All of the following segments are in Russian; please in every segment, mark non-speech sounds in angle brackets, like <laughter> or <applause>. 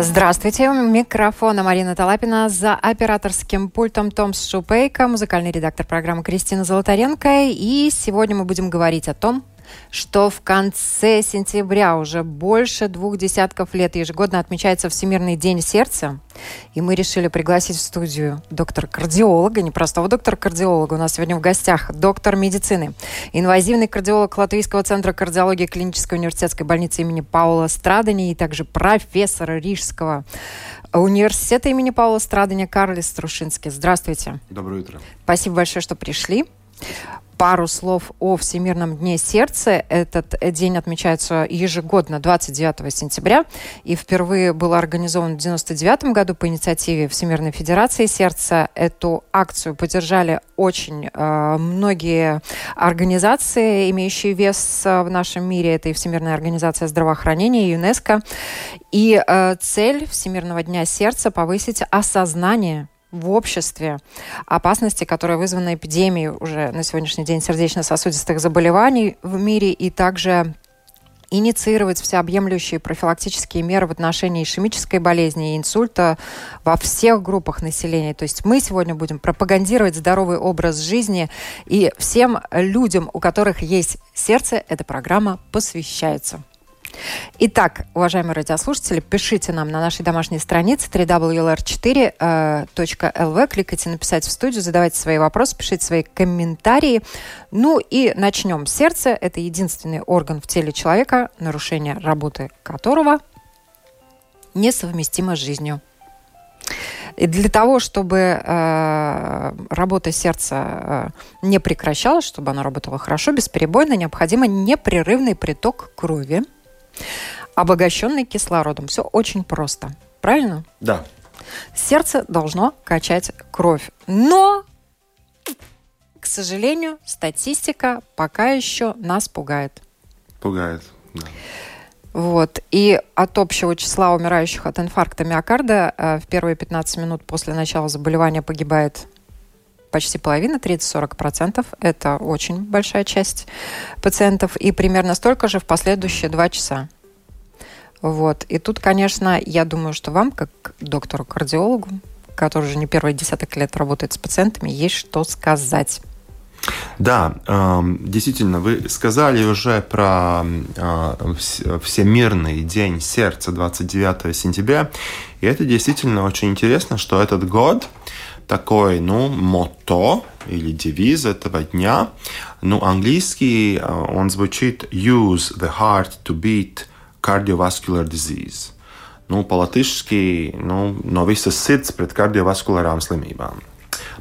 Здравствуйте, у микрофона Марина Талапина, за операторским пультом Томс Шупейко, музыкальный редактор программы Кристина Золотаренко. И сегодня мы будем говорить о том, что в конце сентября уже больше двух десятков лет ежегодно отмечается Всемирный день сердца. И мы решили пригласить в студию доктора-кардиолога, не простого доктора-кардиолога, у нас сегодня в гостях доктор медицины, инвазивный кардиолог Латвийского центра кардиологии клинической университетской больницы имени Паула Страдани и также профессор Рижского университета имени Паула Страдания Карлис Струшинский. Здравствуйте. Доброе утро. Спасибо большое, что пришли пару слов о Всемирном дне сердца. Этот день отмечается ежегодно 29 сентября и впервые был организован в 1999 году по инициативе Всемирной Федерации сердца. Эту акцию поддержали очень э, многие организации, имеющие вес в нашем мире. Это и Всемирная организация здравоохранения, и ЮНЕСКО. И э, цель Всемирного дня сердца повысить осознание в обществе опасности, которые вызваны эпидемией уже на сегодняшний день сердечно-сосудистых заболеваний в мире и также инициировать всеобъемлющие профилактические меры в отношении ишемической болезни и инсульта во всех группах населения. То есть мы сегодня будем пропагандировать здоровый образ жизни, и всем людям, у которых есть сердце, эта программа посвящается. Итак, уважаемые радиослушатели, пишите нам на нашей домашней странице www.lr4.lv, кликайте «Написать в студию», задавайте свои вопросы, пишите свои комментарии. Ну и начнем. Сердце – это единственный орган в теле человека, нарушение работы которого несовместимо с жизнью. И для того, чтобы э, работа сердца э, не прекращалась, чтобы оно работало хорошо, бесперебойно, необходимо непрерывный приток крови – обогащенный кислородом. Все очень просто. Правильно? Да. Сердце должно качать кровь. Но, к сожалению, статистика пока еще нас пугает. Пугает, да. Вот. И от общего числа умирающих от инфаркта миокарда э, в первые 15 минут после начала заболевания погибает почти половина, 30-40%. Это очень большая часть пациентов. И примерно столько же в последующие два часа. Вот. И тут, конечно, я думаю, что вам, как доктору-кардиологу, который уже не первый десяток лет работает с пациентами, есть что сказать. Да, эм, действительно, вы сказали уже про э, Всемирный день сердца 29 сентября, и это действительно очень интересно, что этот год такой, ну, мото или девиз этого дня. Ну, английский э, он звучит «Use the heart to beat cardiovascular disease». Nu, по-латышски, ну, no visas sirds pret кардиоваскулярām slimībām.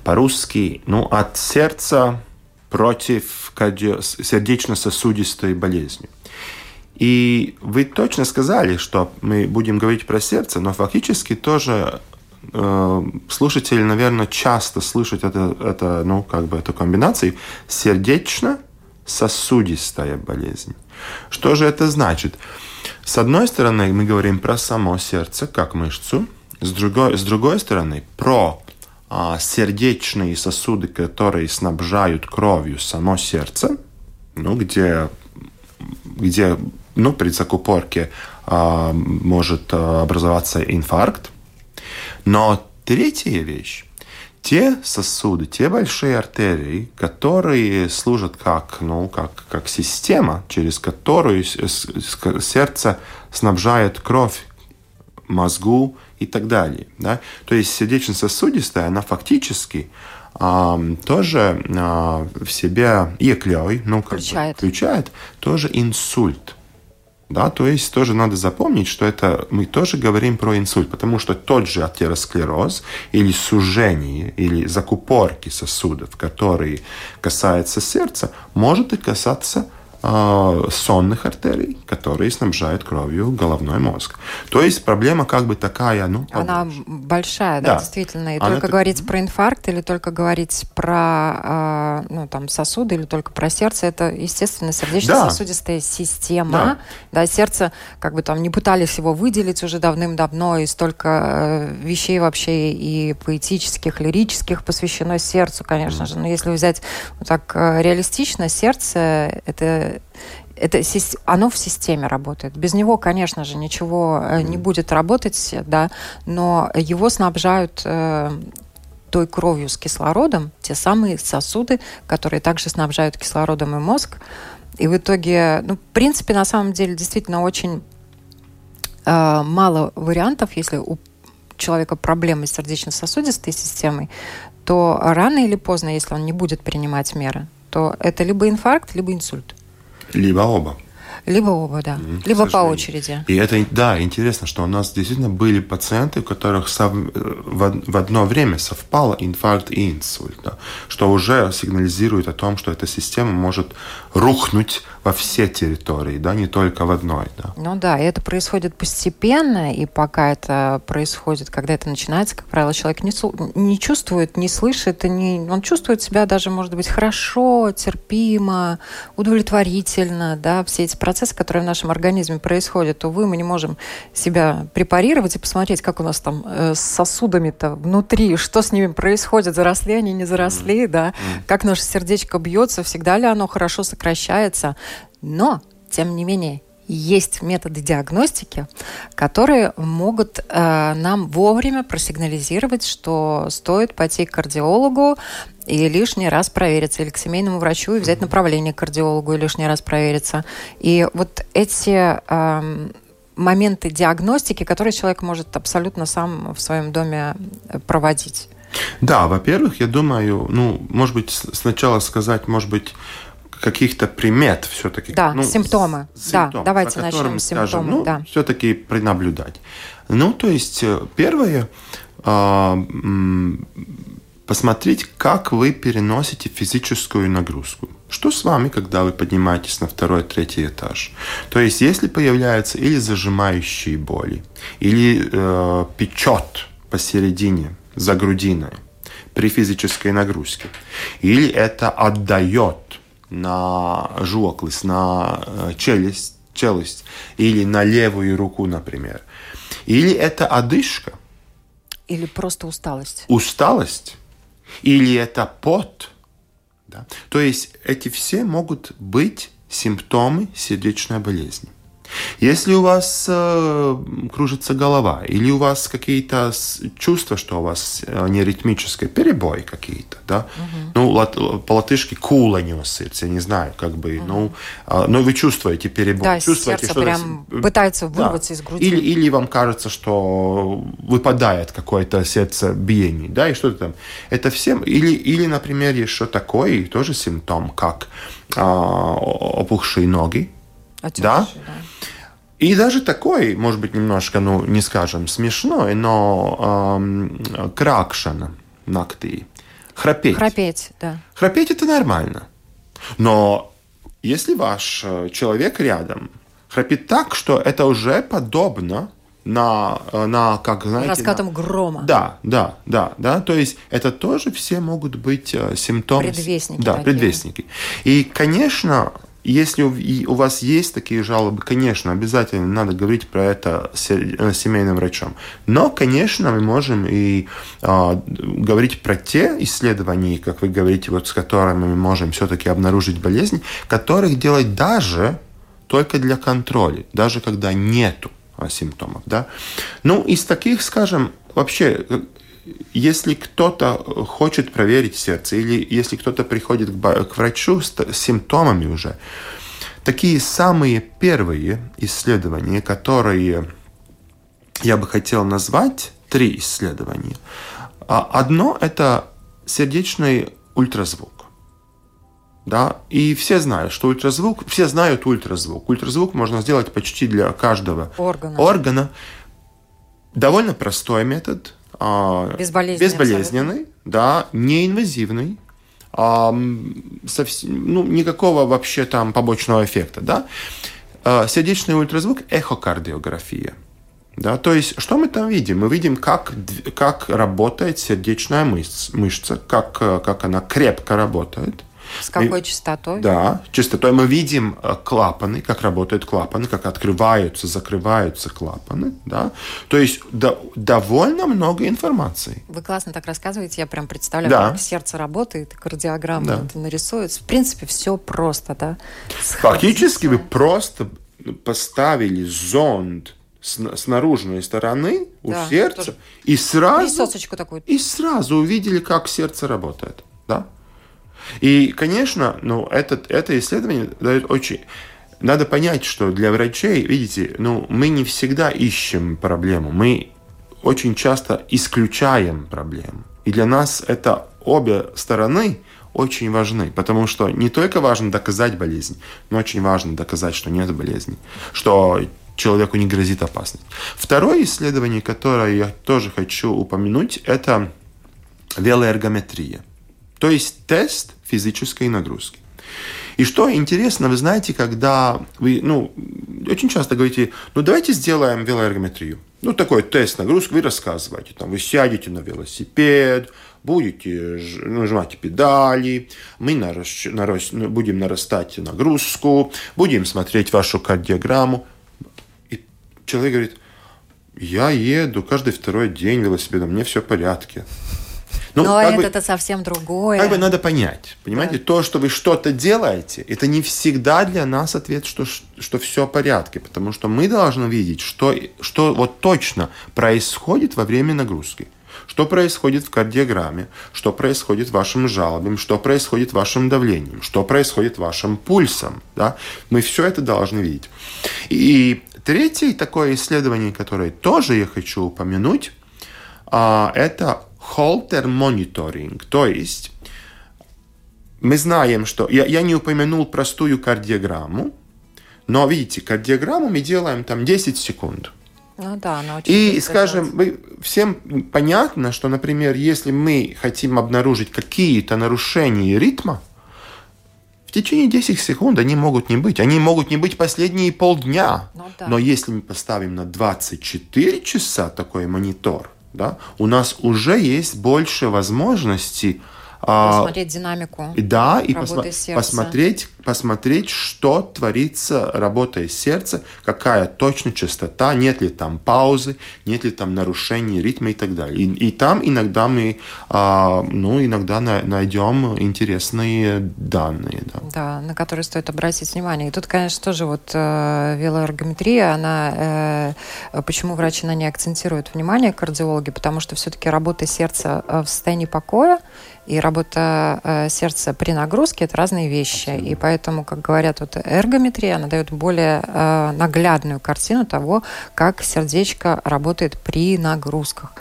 По-русски, ну, от сердца против кардио... сердечно-сосудистой болезни. И вы точно сказали, что мы будем говорить про сердце, но фактически тоже Э, слушатели, наверное, часто слышат это, это, ну, как бы эту комбинацию сердечно-сосудистая болезнь. Что же это значит? С одной стороны, мы говорим про само сердце как мышцу, с другой, с другой стороны, про а, сердечные сосуды, которые снабжают кровью само сердце, ну, где, где ну, при закупорке а, может а, образоваться инфаркт, но третья вещь те сосуды, те большие артерии, которые служат как, ну, как, как система, через которую сердце снабжает кровь мозгу и так далее. Да? То есть сердечно-сосудистая, она фактически а, тоже а, в себе иеклей, ну, как включает. Бы, включает тоже инсульт. Да, то есть тоже надо запомнить, что это мы тоже говорим про инсульт, потому что тот же атеросклероз или сужение, или закупорки сосудов, которые касаются сердца, может и касаться сонных артерий, которые снабжают кровью головной мозг. То есть проблема как бы такая, ну, побольше. Она большая, да, да. действительно. И Она только так... говорить про инфаркт или только говорить про э, ну, там, сосуды или только про сердце, это, естественно, сердечно-сосудистая да. система. Да. да, сердце, как бы там не пытались его выделить уже давным-давно, и столько э, вещей вообще и поэтических, лирических посвящено сердцу, конечно mm. же. Но если взять вот так э, реалистично, сердце это это, оно в системе работает. Без него, конечно же, ничего э, не будет работать, да, но его снабжают э, той кровью с кислородом, те самые сосуды, которые также снабжают кислородом и мозг. И в итоге, ну, в принципе, на самом деле, действительно очень э, мало вариантов, если у человека проблемы с сердечно-сосудистой системой, то рано или поздно, если он не будет принимать меры, то это либо инфаркт, либо инсульт. Либо оба. Либо оба, да. Mm, Либо по очереди. И это, да, интересно, что у нас действительно были пациенты, у которых сов... в, в одно время совпало инфаркт и инсульт, да, что уже сигнализирует о том, что эта система может рухнуть во все территории, да, не только в одной. Да. Ну да, и это происходит постепенно, и пока это происходит, когда это начинается, как правило, человек не, не чувствует, не слышит, и не, он чувствует себя даже, может быть, хорошо, терпимо, удовлетворительно, да, все эти процессы, которые в нашем организме происходят. Увы, мы не можем себя препарировать и посмотреть, как у нас там э, с сосудами-то внутри, что с ними происходит, заросли они, не заросли, mm-hmm. да, mm-hmm. как наше сердечко бьется, всегда ли оно хорошо сокращается. Но, тем не менее, есть методы диагностики, которые могут э, нам вовремя просигнализировать, что стоит пойти к кардиологу и лишний раз провериться, или к семейному врачу и взять направление к кардиологу и лишний раз провериться. И вот эти э, моменты диагностики, которые человек может абсолютно сам в своем доме проводить. Да, во-первых, я думаю, ну, может быть, сначала сказать, может быть, каких-то примет все-таки. Да, ну, симптомы. симптомы. Да, давайте начнем с симптомов. Ну, да. все-таки пренаблюдать. Ну, то есть, э, первое, а, посмотреть, как вы переносите физическую нагрузку. Что с вами, когда вы поднимаетесь на второй, третий этаж? То есть, если появляются или зажимающие боли, или э, печет посередине, за грудиной, при физической нагрузке, или это отдает на жуоклыс, на э, челюсть, челюсть или на левую руку, например. Или это одышка. Или просто усталость. Усталость. Или это пот. Да? То есть эти все могут быть симптомы сердечной болезни. Если у вас э, кружится голова, или у вас какие-то чувства, что у вас э, неритмическое, перебой какие-то, да, угу. ну, лат, по-латышски куланиус, я не знаю, как бы, угу. ну, э, но вы чувствуете перебой, да, чувствуете, сердце что прям пытается вырваться да. из груди. Или, или вам кажется, что выпадает какое-то сердцебиение, да, и что-то там. Это всем, или, или, например, еще такой тоже симптом, как э, опухшие ноги, Отечный, да? да. И даже такой, может быть, немножко, ну, не скажем, смешной, но эм, кракшен ногти. Храпеть. Храпеть, да. Храпеть это нормально. Но если ваш э, человек рядом храпит так, что это уже подобно на, э, на как знаете... Раскатом на... грома. Да, да, да, да. То есть это тоже все могут быть э, симптомы... Предвестники. Да, такие. предвестники. И, конечно, если у вас есть такие жалобы, конечно, обязательно надо говорить про это с э, семейным врачом. Но, конечно, мы можем и э, говорить про те исследования, как вы говорите, вот с которыми мы можем все-таки обнаружить болезнь, которых делать даже только для контроля, даже когда нету а, симптомов. Да? Ну, из таких, скажем, вообще если кто-то хочет проверить сердце, или если кто-то приходит к врачу с симптомами уже, такие самые первые исследования, которые я бы хотел назвать, три исследования. А, одно – это сердечный ультразвук. Да? И все знают, что ультразвук, все знают ультразвук. Ультразвук можно сделать почти для каждого органа. органа. Довольно простой метод – безболезненный, безболезненный да, неинвазивный, совсем, ну, никакого вообще там побочного эффекта, да. А, сердечный ультразвук – эхокардиография. Да, то есть, что мы там видим? Мы видим, как, как работает сердечная мышца, мышца как, как она крепко работает. С какой частотой? Да, частотой мы видим э, клапаны, как работают клапаны, как открываются, закрываются клапаны, да. То есть до, довольно много информации. Вы классно так рассказываете, я прям представляю, да. как сердце работает, кардиограмма да. это нарисуется. В принципе, все просто, да. Фактически вы просто поставили зонд с, с наружной стороны у да, сердца тоже. и сразу такую. и сразу увидели, как сердце работает, да. И, конечно, ну, этот, это исследование дает очень... Надо понять, что для врачей, видите, ну, мы не всегда ищем проблему, мы очень часто исключаем проблему. И для нас это обе стороны очень важны, потому что не только важно доказать болезнь, но очень важно доказать, что нет болезни, что человеку не грозит опасность. Второе исследование, которое я тоже хочу упомянуть, это велоэргометрия. То есть тест физической нагрузки. И что интересно, вы знаете, когда вы, ну, очень часто говорите, ну, давайте сделаем велоэргометрию. Ну, такой тест нагрузки, вы рассказываете, там, вы сядете на велосипед, будете нажимать педали, мы наращ, наращ, ну, будем нарастать нагрузку, будем смотреть вашу кардиограмму. И человек говорит, я еду каждый второй день велосипедом, мне все в порядке. Ну, Но это бы, совсем другое. Как бы надо понять, понимаете, да. то, что вы что-то делаете, это не всегда для нас ответ, что, что все в порядке, потому что мы должны видеть, что, что вот точно происходит во время нагрузки. Что происходит в кардиограмме, что происходит в вашем жалобе, что происходит в вашем давлением, что происходит в вашем пульсом. Да? Мы все это должны видеть. И третье такое исследование, которое тоже я хочу упомянуть, а, это холтер мониторинг, то есть мы знаем, что... Я, я не упомянул простую кардиограмму, но видите, кардиограмму мы делаем там 10 секунд. Ну да, она очень И, скажем, мы, всем понятно, что, например, если мы хотим обнаружить какие-то нарушения ритма, в течение 10 секунд они могут не быть. Они могут не быть последние полдня. Ну, да. Но если мы поставим на 24 часа такой монитор, да, у нас уже есть больше возможностей посмотреть динамику. Да, и посма- посмотреть, посмотреть, что творится работой сердца, какая точно частота, нет ли там паузы, нет ли там нарушений ритма и так далее. И, и там иногда мы, а, ну, иногда на, найдем интересные данные. Да. да, на которые стоит обратить внимание. И тут, конечно, тоже вот э, велоэргометрия, она, э, почему врачи на ней акцентируют внимание, кардиологи, потому что все-таки работа сердца э, в состоянии покоя и работа э, сердца при нагрузке – это разные вещи. И поэтому, как говорят, вот эргометрия, она дает более э, наглядную картину того, как сердечко работает при нагрузках.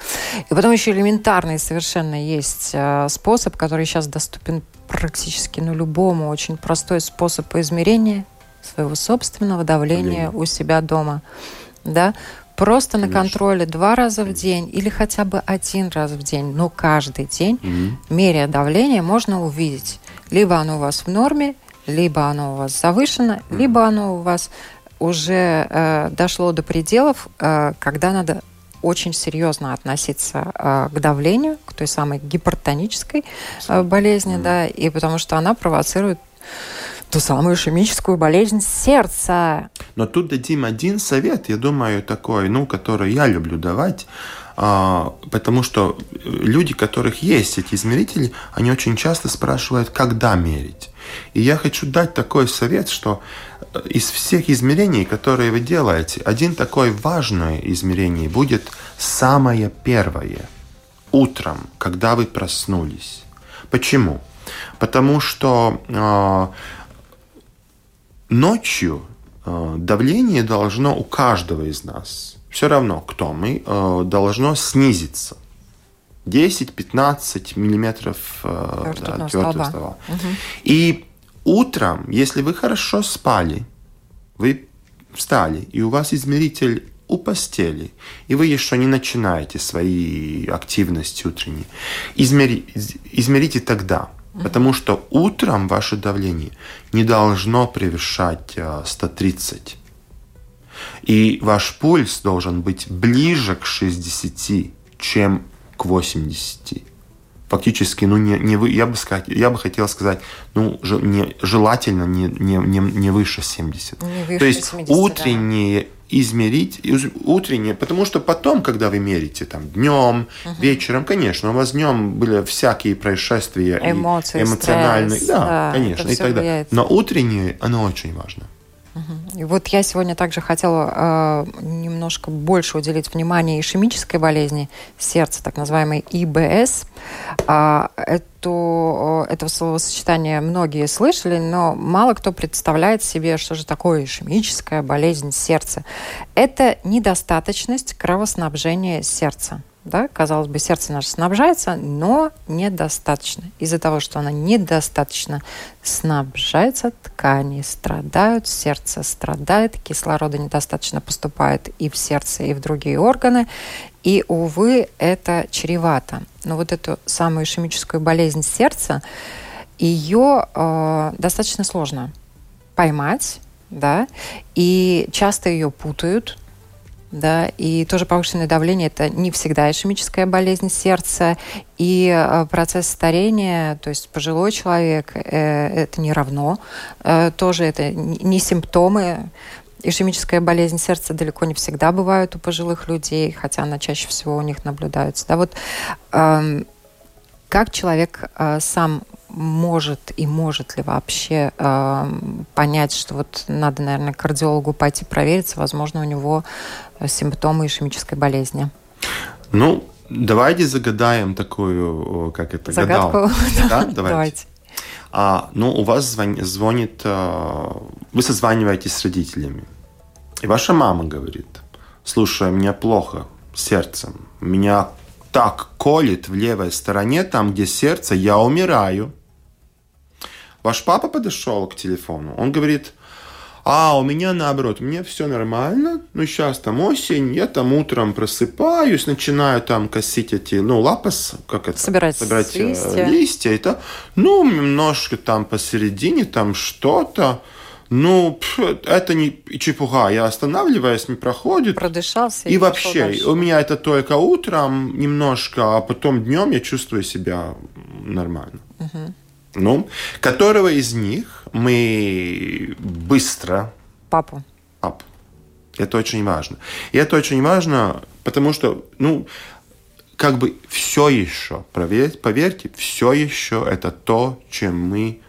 И потом еще элементарный совершенно есть э, способ, который сейчас доступен практически ну, любому, очень простой способ измерения своего собственного давления Давление. у себя дома. Да? Просто Конечно. на контроле два раза в день или хотя бы один раз в день, но каждый день, mm-hmm. меряя давление, можно увидеть, либо оно у вас в норме, либо оно у вас завышено, mm-hmm. либо оно у вас уже э, дошло до пределов, э, когда надо очень серьезно относиться э, к давлению, к той самой гипертонической э, болезни, mm-hmm. да, и потому что она провоцирует ту самую ишемическую болезнь сердца. Но тут дадим один совет, я думаю, такой, ну, который я люблю давать, а, потому что люди, у которых есть эти измерители, они очень часто спрашивают, когда мерить. И я хочу дать такой совет, что из всех измерений, которые вы делаете, один такой важное измерение будет самое первое, утром, когда вы проснулись. Почему? Потому что э, ночью э, давление должно у каждого из нас, все равно кто мы, э, должно снизиться. 10-15 миллиметров э, да, твердого стола. Угу. И утром, если вы хорошо спали, вы встали, и у вас измеритель у постели, и вы еще не начинаете свои активности утренние, измери, измерите тогда. Потому что утром ваше давление не должно превышать 130. И ваш пульс должен быть ближе к 60, чем к 80 фактически, ну, не, не вы, я бы сказать, я бы хотел сказать, ну, ж, не, желательно не, не, не, не выше 70. Не выше То есть 70, утренние да. Измерить, утренние, потому что потом, когда вы мерите там днем, угу. вечером, конечно, у вас днем были всякие происшествия, эмоции, эмоциональные, стресс, да, да, конечно, и так далее. Но утренние, оно очень важно. И вот я сегодня также хотела э, немножко больше уделить внимание ишемической болезни сердца, так называемой ИБС. Э, эту, этого словосочетания многие слышали, но мало кто представляет себе, что же такое ишемическая болезнь сердца. Это недостаточность кровоснабжения сердца. Да? Казалось бы, сердце наше снабжается, но недостаточно. Из-за того, что оно недостаточно снабжается, ткани страдают, сердце страдает, кислорода недостаточно поступает и в сердце, и в другие органы. И, увы, это чревато. Но вот эту самую ишемическую болезнь сердца, ее э, достаточно сложно поймать, да, и часто ее путают, да, и тоже повышенное давление – это не всегда ишемическая болезнь сердца, и э, процесс старения, то есть пожилой человек, э, это не равно, э, тоже это не симптомы, Ишемическая болезнь сердца далеко не всегда бывает у пожилых людей, хотя она чаще всего у них наблюдается. Да, вот э, как человек э, сам может и может ли вообще э, понять, что вот надо, наверное, кардиологу пойти провериться, возможно, у него симптомы ишемической болезни? Ну, давайте загадаем такую, как это, Загадку? гадал. <laughs> Да, давайте. давайте. А, ну, у вас звонит, звонит, а, вы созваниваетесь с родителями, и ваша мама говорит, слушай, мне плохо сердцем, меня так колет в левой стороне, там, где сердце, я умираю. Ваш папа подошел к телефону, он говорит, а у меня наоборот, мне все нормально, ну сейчас там осень, я там утром просыпаюсь, начинаю там косить эти, ну лапас, как это? Собирать, собирать э, листья. листья, это, ну немножко там посередине там что-то, ну, это не чепуха. Я останавливаюсь, не проходит. Продышался. И, и вообще, у меня это только утром немножко, а потом днем я чувствую себя нормально. Угу. Ну, которого из них мы быстро... Папу. Папу. Это очень важно. И это очень важно, потому что, ну, как бы все еще, поверьте, поверьте, все еще это то, чем мы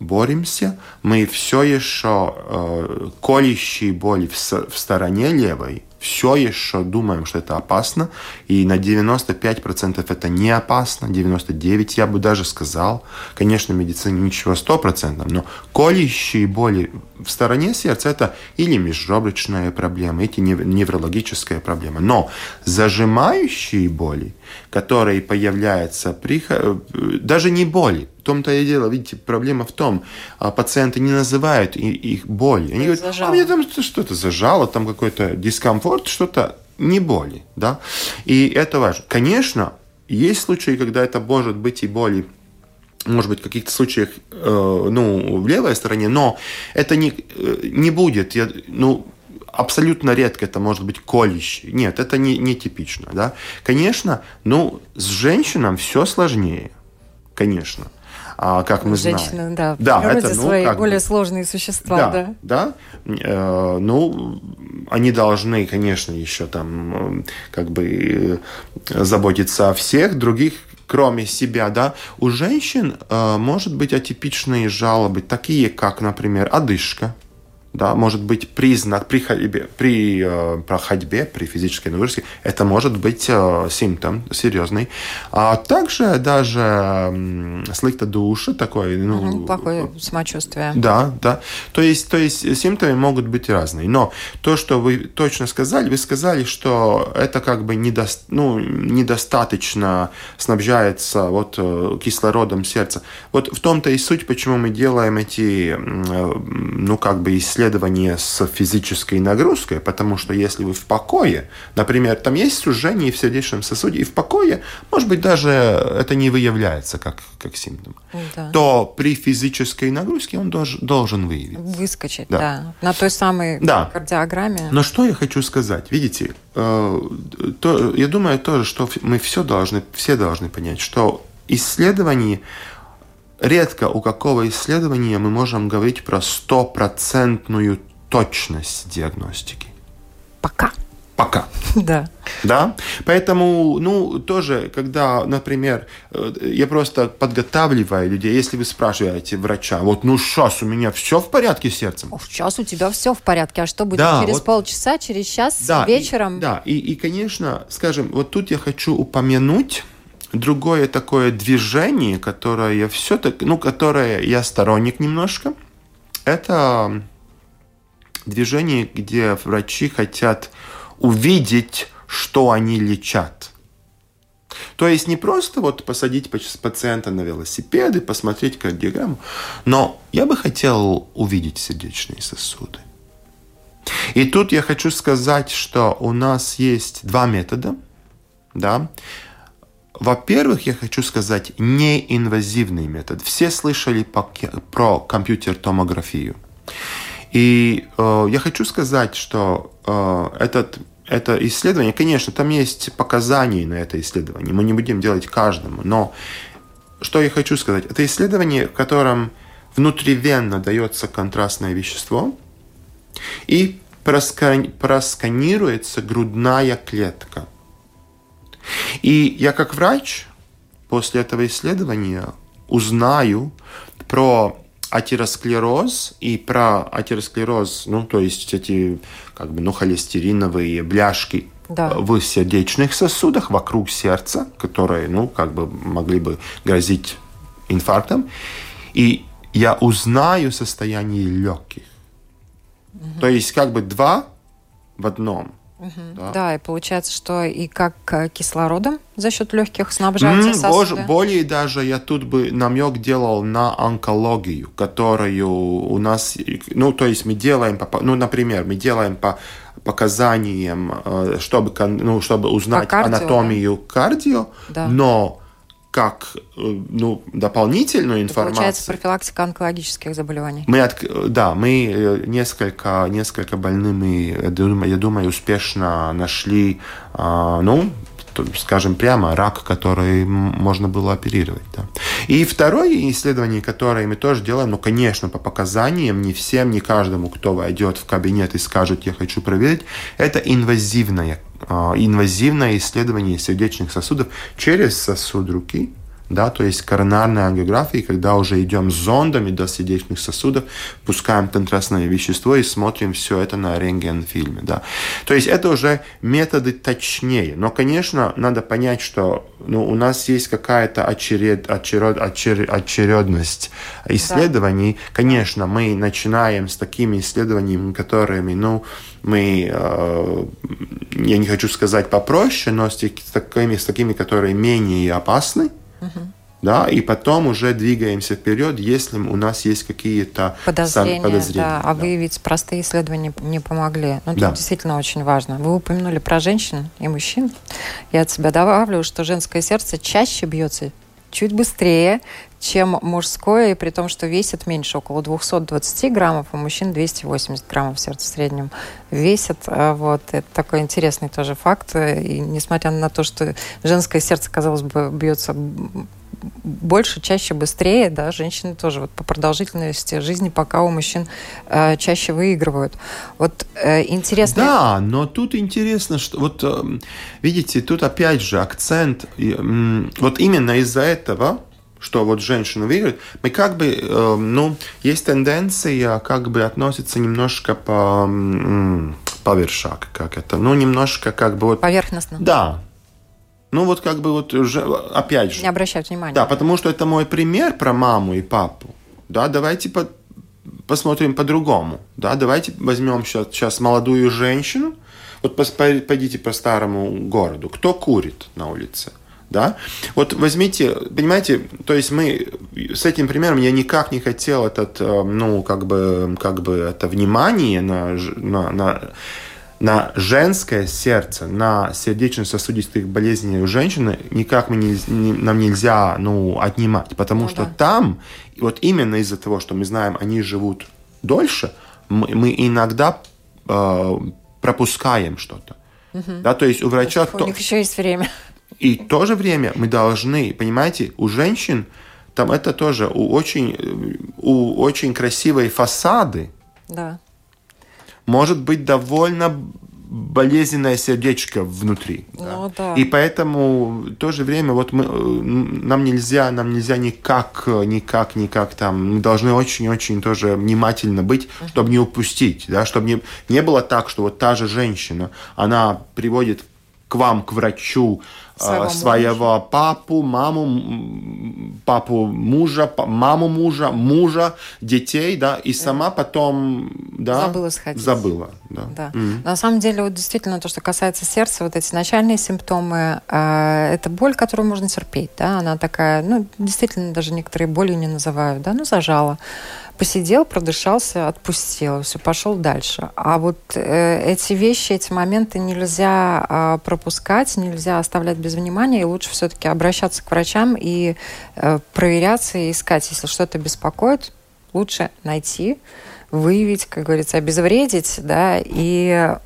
боремся. Мы все еще э, колющие боли в, в стороне левой все еще думаем, что это опасно, и на 95% это не опасно, 99% я бы даже сказал. Конечно, в медицине ничего 100%, но колющие боли в стороне сердца это или межреброчная проблема, или неврологическая проблема. Но зажимающие боли, которые появляются при... Э, даже не боли, в том-то и дело, видите, проблема в том, а пациенты не называют их боль. Они говорят, зажало. а мне там что-то зажало, там какой-то дискомфорт, что-то не боли, да. И это важно. Конечно, есть случаи, когда это может быть и боли может быть, в каких-то случаях, э, ну, в левой стороне, но это не, э, не будет, я, ну, абсолютно редко это может быть колющий. Нет, это не, не типично, да. Конечно, ну, с женщинам все сложнее, конечно а, как мы Женщины, знаем. да, да это, ну, свои более бы, сложные существа, да. Да, да. Э, ну, они должны, конечно, еще там как бы э, заботиться о всех других кроме себя, да, у женщин э, может быть атипичные жалобы, такие как, например, одышка, да, может быть признак при ходьбе, при, э, при ходьбе, при физической нагрузке, это может быть э, симптом серьезный. А также даже э, слыхта души такой, ну, угу, плохое самочувствие. Да, да. То есть, то есть симптомы могут быть разные. Но то, что вы точно сказали, вы сказали, что это как бы недо, ну, недостаточно снабжается вот э, кислородом сердца. Вот в том-то и суть, почему мы делаем эти, э, ну, как бы исследования исследование с физической нагрузкой, потому что если вы в покое, например, там есть сужение в сердечном сосуде, и в покое, может быть, даже это не выявляется как, как симптом, да. то при физической нагрузке он должен, должен выявиться. Выскочить, да. да. На той самой да. кардиограмме. Но что я хочу сказать? Видите, э, то, я думаю тоже, что мы все должны, все должны понять, что исследование редко у какого исследования мы можем говорить про стопроцентную точность диагностики. Пока. Пока. <laughs> Да. Да? Поэтому, ну, тоже, когда, например, э, я просто подготавливаю людей, если вы спрашиваете врача, вот, ну, сейчас у меня все в порядке с сердцем. О, сейчас у тебя все в порядке, а что будет да, через вот, полчаса, через час, да, вечером? И, да, и, и, конечно, скажем, вот тут я хочу упомянуть другое такое движение, которое все-таки, ну, которое я сторонник немножко, это движение, где врачи хотят увидеть, что они лечат. То есть не просто вот посадить пациента на велосипеды, посмотреть кардиограмму, но я бы хотел увидеть сердечные сосуды. И тут я хочу сказать, что у нас есть два метода. Да? Во-первых, я хочу сказать неинвазивный метод. Все слышали про компьютер-томографию. И э, я хочу сказать, что э, этот, это исследование, конечно, там есть показания на это исследование, мы не будем делать каждому, но что я хочу сказать, это исследование, в котором внутривенно дается контрастное вещество и проскани, просканируется грудная клетка – и я как врач после этого исследования узнаю про атеросклероз и про атеросклероз, ну, то есть эти как бы, ну, холестериновые бляшки да. в сердечных сосудах вокруг сердца, которые, ну, как бы могли бы грозить инфарктом. И я узнаю состояние легких. Угу. То есть как бы два в одном – Угу. Да. да, и получается, что и как кислородом за счет легких снабжаются mm, сосуды. Более даже я тут бы намек делал на онкологию, которую у нас, ну, то есть мы делаем, ну, например, мы делаем по показаниям, э, чтобы, ну, чтобы узнать кардио, анатомию да? кардио, да. но как э, ну, дополнительную информацию. Это получается профилактика онкологических заболеваний. Мы от, да, мы э, несколько, несколько больными, я думаю, я думаю, успешно нашли, а, ну, скажем прямо, рак, который можно было оперировать. Да. И второе исследование, которое мы тоже делаем, ну, конечно, по показаниям, не всем, не каждому, кто войдет в кабинет и скажет, я хочу проверить, это инвазивное, а, инвазивное исследование сердечных сосудов через сосуд руки, да, то есть коронарная ангиография, когда уже идем с зондами до сердечных сосудов, пускаем контрастное вещество и смотрим все это на рентген-фильме, да. То есть это уже методы точнее, но, конечно, надо понять, что ну, у нас есть какая-то очеред, очеред, очеред, очередность исследований. Да. Конечно, мы начинаем с такими исследованиями, которыми, ну, мы, э, я не хочу сказать попроще, но с, с, такими, с такими, которые менее опасны, да, и потом уже двигаемся вперед, если у нас есть какие-то подозрения, подозрения да, а да. выявить простые исследования не помогли. Ну, да. это действительно очень важно. Вы упомянули про женщин и мужчин. Я от себя добавлю, что женское сердце чаще бьется чуть быстрее, чем мужское, и при том, что весит меньше, около 220 граммов, у мужчин 280 граммов сердце в среднем весит. А вот. Это такой интересный тоже факт. И несмотря на то, что женское сердце, казалось бы, бьется больше, чаще, быстрее, да, женщины тоже вот по продолжительности жизни пока у мужчин э, чаще выигрывают. Вот э, интересно. Да, но тут интересно, что вот э, видите, тут опять же акцент, э, вот именно из-за этого что вот женщина выиграет, мы как бы, э, ну, есть тенденция как бы относиться немножко по повершак, как это, ну, немножко как бы вот... Поверхностно. Да, ну вот как бы вот уже, опять же. Не обращать внимания. Да, потому что это мой пример про маму и папу. Да, давайте по посмотрим по-другому. Да, давайте возьмем сейчас, сейчас молодую женщину. Вот пойдите по старому городу. Кто курит на улице? Да? Вот возьмите, понимаете, то есть мы с этим примером я никак не хотел этот, э, ну, как бы, как бы это внимание на, на, на на женское сердце, на сердечно-сосудистых болезней у женщины никак мы не, не, нам нельзя ну, отнимать, потому ну, что да. там, вот именно из-за того, что мы знаем, они живут дольше, мы, мы иногда э, пропускаем что-то. Угу. Да, то есть у врача... У то... них еще есть время. И в то же время мы должны, понимаете, у женщин там это тоже у очень, у очень красивой фасады. Да. Может быть довольно болезненное сердечко внутри. Ну, да. И поэтому в то же время вот мы, нам нельзя, нам нельзя никак, никак, никак там, мы должны очень-очень тоже внимательно быть, uh-huh. чтобы не упустить, да, чтобы не, не было так, что вот та же женщина, она приводит к вам, к врачу, своего, своего папу, маму, папу мужа, маму мужа, мужа, детей, да, и сама потом, да, забыла сходить. Забыла, да. да. Mm-hmm. На самом деле, вот действительно, то, что касается сердца, вот эти начальные симптомы, э, это боль, которую можно терпеть, да, она такая, ну, действительно, даже некоторые боли не называют, да, ну, зажала посидел, продышался, отпустил, все, пошел дальше. А вот э, эти вещи, эти моменты нельзя э, пропускать, нельзя оставлять без внимания, и лучше все-таки обращаться к врачам и э, проверяться и искать, если что-то беспокоит, лучше найти, выявить, как говорится, обезвредить, да, и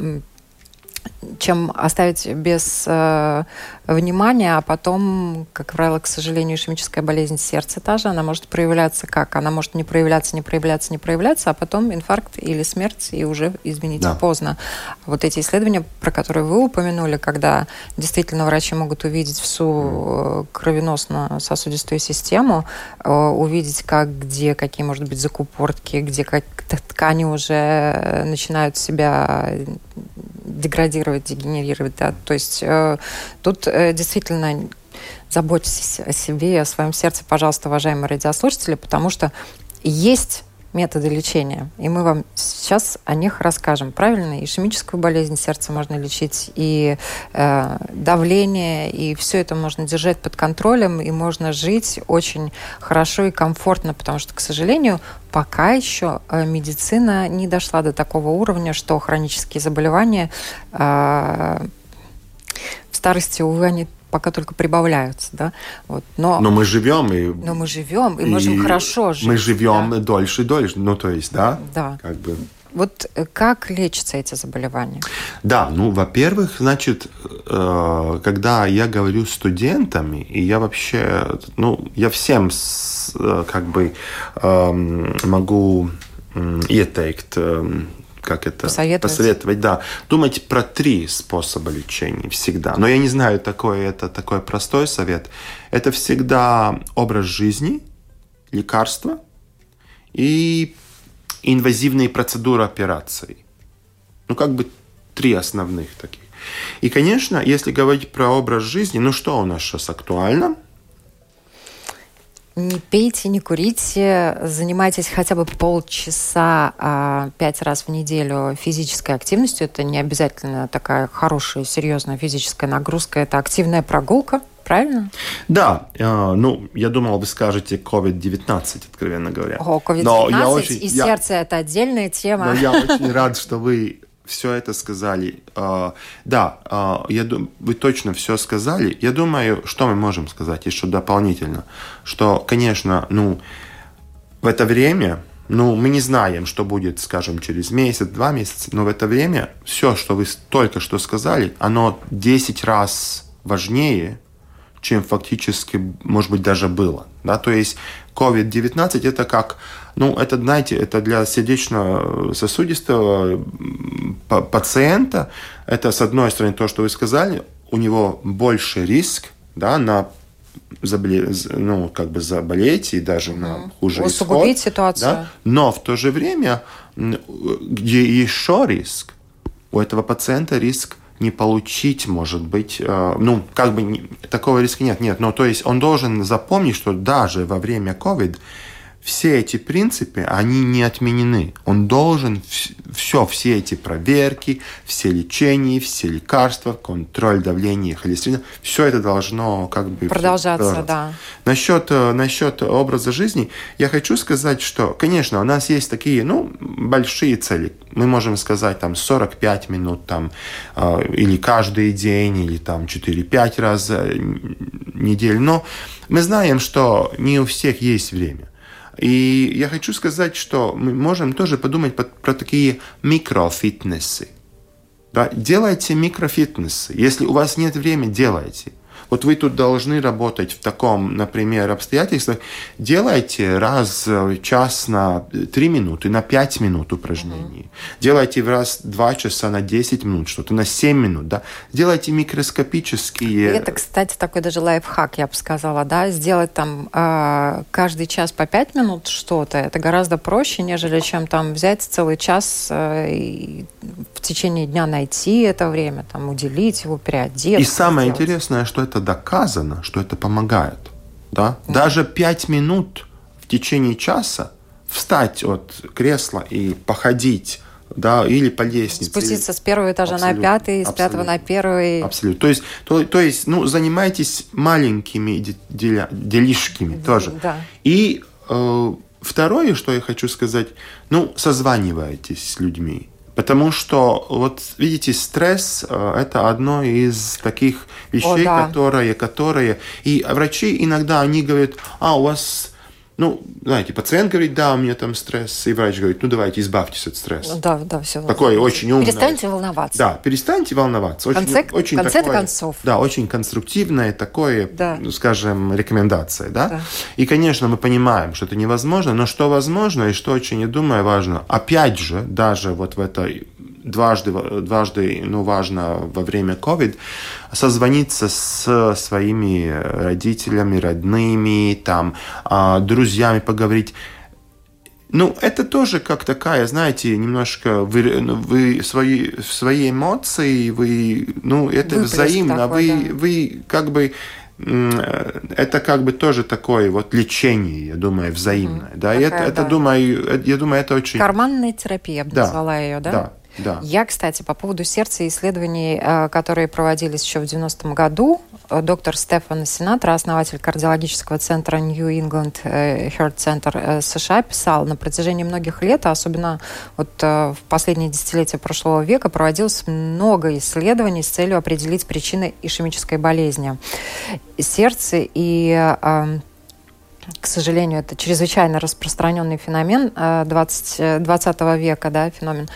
чем оставить без э, внимания, а потом, как правило, к сожалению, ишемическая болезнь сердца та же, она может проявляться как? Она может не проявляться, не проявляться, не проявляться, а потом инфаркт или смерть, и уже, извините, да. поздно. Вот эти исследования, про которые вы упомянули, когда действительно врачи могут увидеть всю э, кровеносно-сосудистую систему, э, увидеть, как, где, какие, может быть, закупортки, где как ткани уже начинают себя деградировать, дегенерировать. Да? То есть э, тут э, действительно заботьтесь о себе о своем сердце, пожалуйста, уважаемые радиослушатели, потому что есть методы лечения. И мы вам сейчас о них расскажем. Правильно? Ишемическую болезнь сердца можно лечить, и э, давление, и все это можно держать под контролем, и можно жить очень хорошо и комфортно, потому что, к сожалению, пока еще э, медицина не дошла до такого уровня, что хронические заболевания э, старости, увы, они пока только прибавляются, да. Вот. Но, но мы живем и. Но мы живем и, и можем хорошо жить. Мы живем да? дольше и дольше, ну то есть, да. Да. Как бы. Вот э, как лечатся эти заболевания? Да, ну, во-первых, значит, э, когда я говорю с студентами, и я вообще, ну, я всем э, как бы эм, могу ieteikt как это посоветовать. посоветовать, да. Думать про три способа лечения всегда. Но я не знаю, такой это такой простой совет. Это всегда образ жизни, лекарства и инвазивные процедуры операций. Ну, как бы три основных таких. И, конечно, если говорить про образ жизни, ну что у нас сейчас актуально – не пейте, не курите, занимайтесь хотя бы полчаса а, пять раз в неделю физической активностью. Это не обязательно такая хорошая, серьезная физическая нагрузка, это активная прогулка. Правильно? Да, э, ну, я думал, вы скажете COVID-19, откровенно говоря. О, COVID-19 и я, сердце – это отдельная тема. Но я очень рад, что вы все это сказали. А, да, а, я, вы точно все сказали. Я думаю, что мы можем сказать еще дополнительно, что, конечно, ну, в это время, ну, мы не знаем, что будет, скажем, через месяц, два месяца, но в это время все, что вы только что сказали, оно 10 раз важнее, чем фактически, может быть, даже было. Да? То есть COVID-19 это как, ну, это, знаете, это для сердечно-сосудистого пациента, это, с одной стороны, то, что вы сказали, у него больше риск, да, на заболе... ну, как бы заболеть и даже на хуже Усугубить исход, ситуацию. Да? Но в то же время, где еще риск, у этого пациента риск не получить, может быть, э, ну, как бы такого риска нет, нет, но то есть он должен запомнить, что даже во время COVID все эти принципы, они не отменены. Он должен все, все эти проверки, все лечения, все лекарства, контроль давления холестерина, все это должно как бы продолжаться, продолжаться. да. Насчет, э, насчет образа жизни, я хочу сказать, что, конечно, у нас есть такие, ну, большие цели. Мы можем сказать, там, 45 минут, там, э, или каждый день, или там 4-5 раз в неделю. Но мы знаем, что не у всех есть время. И я хочу сказать, что мы можем тоже подумать про такие микрофитнесы. Да? Делайте микрофитнесы. Если у вас нет времени, делайте. Вот вы тут должны работать в таком, например, обстоятельствах. Делайте раз в час на 3 минуты, на 5 минут упражнений. Mm-hmm. Делайте в раз 2 часа на 10 минут что-то, на 7 минут. Да? Делайте микроскопические... Это, кстати, такой даже лайфхак, я бы сказала. Да? Сделать там э, каждый час по 5 минут что-то, это гораздо проще, нежели чем там взять целый час э, и в течение дня найти это время, там, уделить его, переодеться. И самое сделать. интересное, что это доказано, что это помогает. Да? Mm-hmm. Даже пять минут в течение часа встать от кресла и походить да, или по лестнице. Спуститься с первого этажа абсолютно, на пятый, с пятого на первый. Абсолютно. То есть, то, то есть ну, занимайтесь маленькими деля, делишками тоже. Да. И э, второе, что я хочу сказать, ну, созванивайтесь с людьми. Потому что, вот видите, стресс э, – это одно из таких вещей, О, да. которые, которые... И врачи иногда, они говорят, а, у вас ну, знаете, пациент говорит, да, у меня там стресс, и врач говорит, ну, давайте избавьтесь от стресса. Да, да, все. Такое очень умное. Перестаньте волноваться. Да, перестаньте волноваться. Очень, конце, очень в конце такое, концов. Да, очень конструктивное такое, да. ну, скажем, рекомендация, да? да. И, конечно, мы понимаем, что это невозможно, но что возможно и что очень, я думаю, важно, опять же, даже вот в этой дважды, дважды ну, важно во время COVID созвониться с своими родителями, родными, там, а, друзьями поговорить. Ну, это тоже как такая, знаете, немножко вы, ну, вы свои, свои эмоции, вы, ну, это Выплеск взаимно, такой, вы, да. вы как бы это как бы тоже такое вот лечение, я думаю, взаимное, mm-hmm. да, Такая, это, да. это, думаю, я думаю, это очень... Карманная терапия, я бы да. назвала ее, да? Да, да. Я, кстати, по поводу сердца исследований, э, которые проводились еще в 90-м году, э, доктор Стефан Сенатор, основатель кардиологического центра New England э, Heart Center США, писал, на протяжении многих лет, а особенно вот в последние десятилетия прошлого века, проводилось много исследований с целью определить причины ишемической болезни. Сердце и к сожалению, это чрезвычайно распространенный феномен 20, 20 века, да, феномен.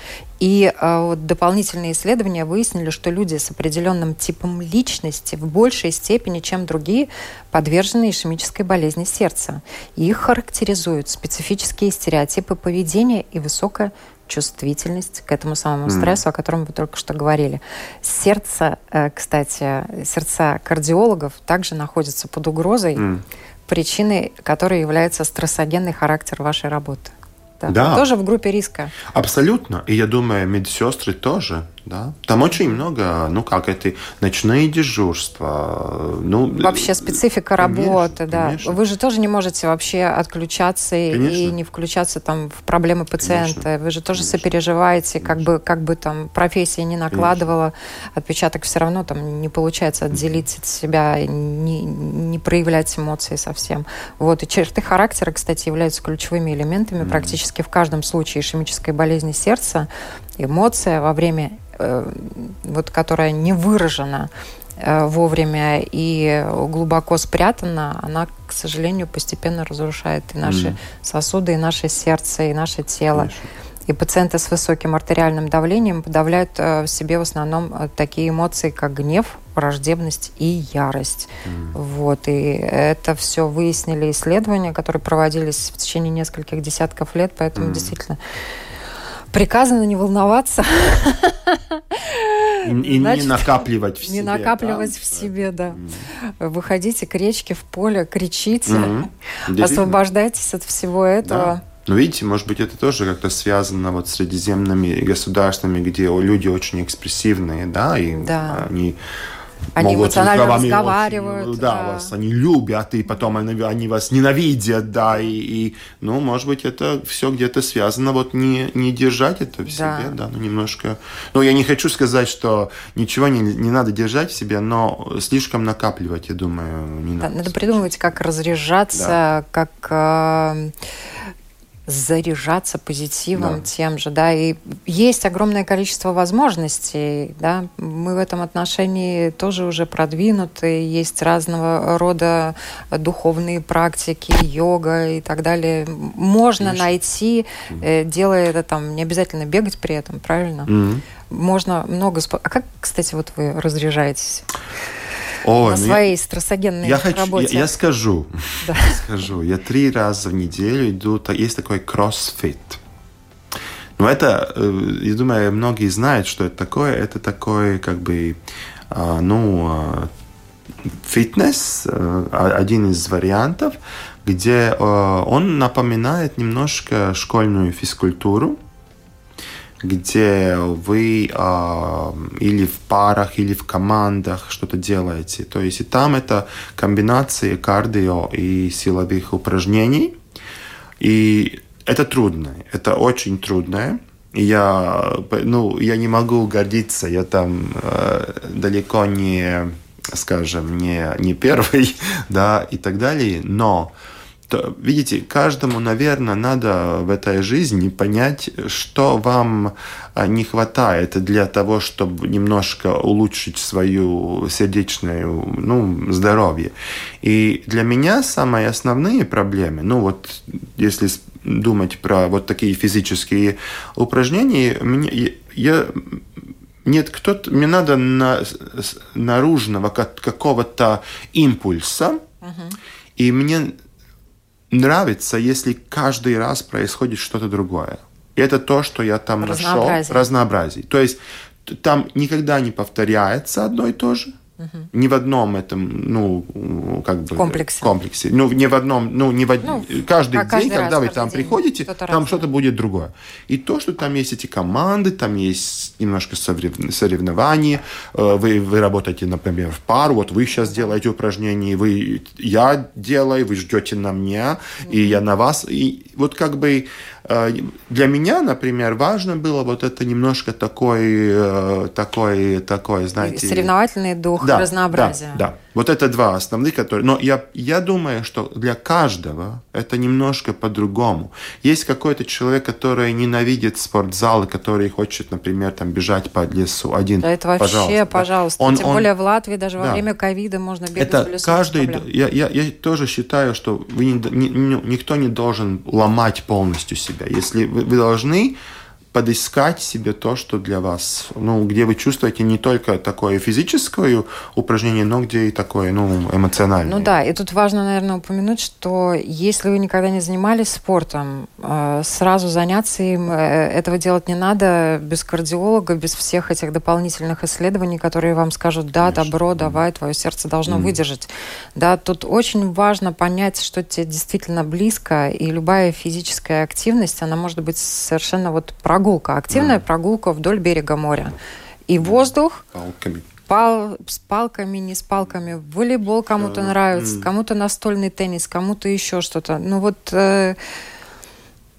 И э, вот дополнительные исследования выяснили, что люди с определенным типом личности в большей степени, чем другие, подвержены ишемической болезни сердца. И их характеризуют специфические стереотипы поведения и высокая чувствительность к этому самому стрессу, mm. о котором вы только что говорили. Сердце, э, кстати, сердца кардиологов также находятся под угрозой. Mm причиной которой является стрессогенный характер вашей работы. Да. да. Тоже в группе риска. Абсолютно. И я думаю, медсестры тоже. Да? Там очень много, ну как это, ночные дежурства. Ну, вообще специфика конечно, работы, да. Конечно. Вы же тоже не можете вообще отключаться конечно. и не включаться там в проблемы пациента. Конечно. Вы же тоже конечно. сопереживаете, конечно. как бы, как бы там профессия не накладывала, конечно. отпечаток все равно там не получается отделить от себя, не, не проявлять эмоции совсем. Вот. И черты характера, кстати, являются ключевыми элементами mm. практически в каждом случае ишемической болезни сердца. Эмоция во время Э, вот, которая не выражена э, вовремя и глубоко спрятана, она, к сожалению, постепенно разрушает и наши mm. сосуды, и наше сердце, и наше тело. Конечно. И пациенты с высоким артериальным давлением подавляют э, в себе в основном такие эмоции, как гнев, враждебность и ярость. Mm. Вот. И это все выяснили исследования, которые проводились в течение нескольких десятков лет, поэтому mm. действительно Приказано не волноваться. <laughs> И, Значит, не накапливать в себе. Не накапливать да? в себе, да. Mm. Выходите к речке, в поле, кричите, mm-hmm. освобождайтесь от всего этого. Да. Но видите, может быть, это тоже как-то связано вот с средиземными государствами, где люди очень экспрессивные, да, и да. они они могут эмоционально очень, разговаривают. да, да. вас они любят, и потом они, они вас ненавидят, да, и, и, ну, может быть, это все где-то связано, вот не, не держать это в Да. себе, да, ну, немножко. Ну, я не хочу сказать, что ничего не, не надо держать в себе, но слишком накапливать, я думаю, не Да, надо. надо придумывать, как разряжаться, как э, заряжаться позитивом Да. тем же, да, и есть огромное количество возможностей, да, мы в этом отношении тоже уже продвинуты, есть разного рода духовные практики, йога и так далее, можно Конечно. найти, э, делая это там, не обязательно бегать при этом, правильно? Мгм. Можно много... А как, кстати, вот вы разряжаетесь Ой, на ну я- своей стрессогенной Я хочу, я, работе? я скажу, <laughs> Да. скажу. Я три раза в неделю иду, есть такой кроссфит. Ну, это, э, я думаю, многие знают, что это такое. Это такой, как бы, а, ну, а, фитнес, э, а- один из вариантов, где э, он напоминает немножко школьную физкультуру, где вы а, или в парах, или в командах что-то делаете. То есть и там это комбинация кардио и силовых упражнений. И это трудно, это очень трудно. Я, ну, я не могу гордиться, я там э, далеко не, скажем, не, не первый, <laughs> да, и так далее, но то, видите, каждому, наверное, надо в этой жизни понять, что вам а, не хватает для того, чтобы немножко улучшить свою сердечную ну, здоровье. И для меня самые основные проблемы, ну вот если думать про вот такие физические упражнения, мне, я, нет, кто-то, мне надо на, наружного как- какого-то импульса, и мне нравится, если каждый раз происходит что-то другое. И это то, что я там нашел. Разнообразие. То есть там никогда не повторяется одно и то же. Ни в одном этом, ну, как бы... Комплексе. комплексе. Ну, не в одном, ну, не в од- Ну, каждый а каждый день, когда раз, вы каждый там день приходите, что-то там что-то будет другое. И то, что там есть эти команды, там есть немножко сорев- соревнований, э, вы, вы работаете, например, в пару, вот вы сейчас делаете упражнения, вы, я делаю, вы ждете на меня, и я на вас. И вот как бы для меня, например, важно было вот это немножко такой, э, такой, такой, знаете... Соревновательный дух, Да, разнообразие. Да, да. Вот это два основных, которые... Но я, я думаю, что для каждого это немножко по-другому. Есть какой-то человек, который ненавидит спортзалы, который хочет, например, там бежать по лесу один. Да, это вообще, пожалуйста. да. Он- Тем он- более в Латвии даже во Да. время ковида можно бегать это в лесу каждый, я, я, я тоже считаю, что вы не- не- никто не должен ломать полностью себя. Если вы, вы должны подыскать себе то, что для вас, ну, где вы чувствуете не только такое физическое упражнение, но где и такое, ну, эмоциональное. Ну да, и тут важно, наверное, упомянуть, что если вы никогда не занимались спортом, э, сразу заняться им, э, этого делать не надо без кардиолога, без всех этих дополнительных исследований, которые вам скажут, да, Конечно. добро, давай, твое сердце должно выдержать. Да, тут очень важно понять, что тебе действительно близко, и любая физическая активность, она может быть совершенно вот прогулка, активная прогулка вдоль берега моря. И воздух, Палками. пал, с палками, не с палками. Волейбол кому-то Э, нравится, кому-то настольный теннис, кому-то еще что-то. Ну вот э,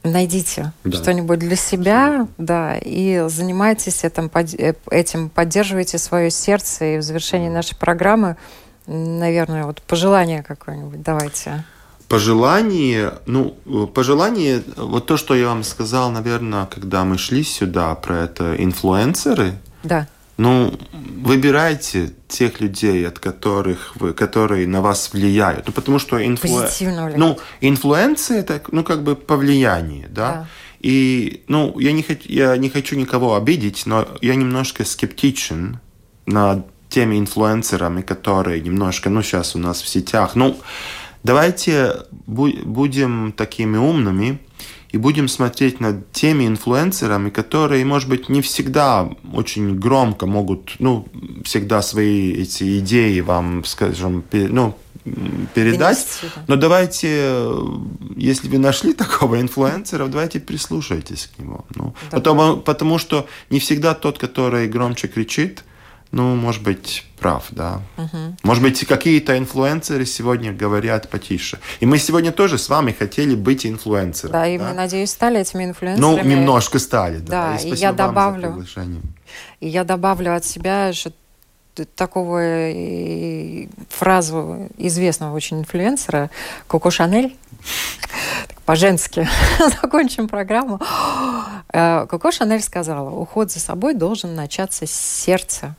найдите Да. что-нибудь для себя, да, и занимайтесь этим, под- э, этим, поддерживайте свое сердце. И в завершении нашей программы, наверное, вот пожелание какое-нибудь давайте. Пожелание, ну, пожелание, вот то, что я вам сказал, наверное, когда мы шли сюда, про это инфлюенсеры, Да. ну, выбирайте тех людей, от которых вы, которые на вас влияют. Ну, потому что инфлу... Ну, инфлюенция это, ну, как бы повлияние, да. Да. И, ну, я не, хочу, я не хочу никого обидеть, но я немножко скептичен над теми инфлюенсерами, которые немножко, ну, сейчас у нас в сетях. Ну, давайте бу- будем такими умными и будем смотреть над теми инфлюенсерами, которые, может быть, не всегда очень громко могут, ну, всегда свои эти идеи вам, скажем, ну, передать. Но давайте, э, если вы нашли <laughs> такого инфлюенсера, давайте прислушайтесь к нему. Ну, Да. потому, потому что не всегда тот, который громче кричит, ну, может быть, прав, да. Угу. Может быть, какие-то инфлюенсеры сегодня говорят потише. И мы сегодня тоже с вами хотели быть инфлюенсерами. Да, и да? мы, надеюсь, стали этими инфлюенсерами. Ну, немножко стали, да. Да, и, и я добавлю. И я добавлю от себя, что такого фразу известного очень инфлюенсера Коко Шанель по-женски <laughs> закончим программу. Э, Коко Шанель сказала, уход за собой должен начаться с сердца.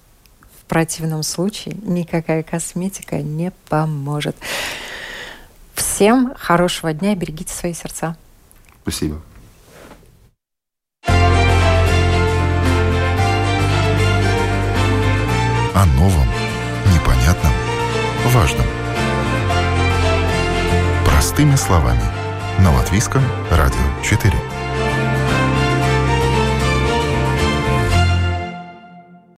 В противном случае никакая косметика не поможет. Всем хорошего дня, берегите свои сердца. Спасибо. О новом, непонятном, важном. Простыми словами. На Латвийском радио 4.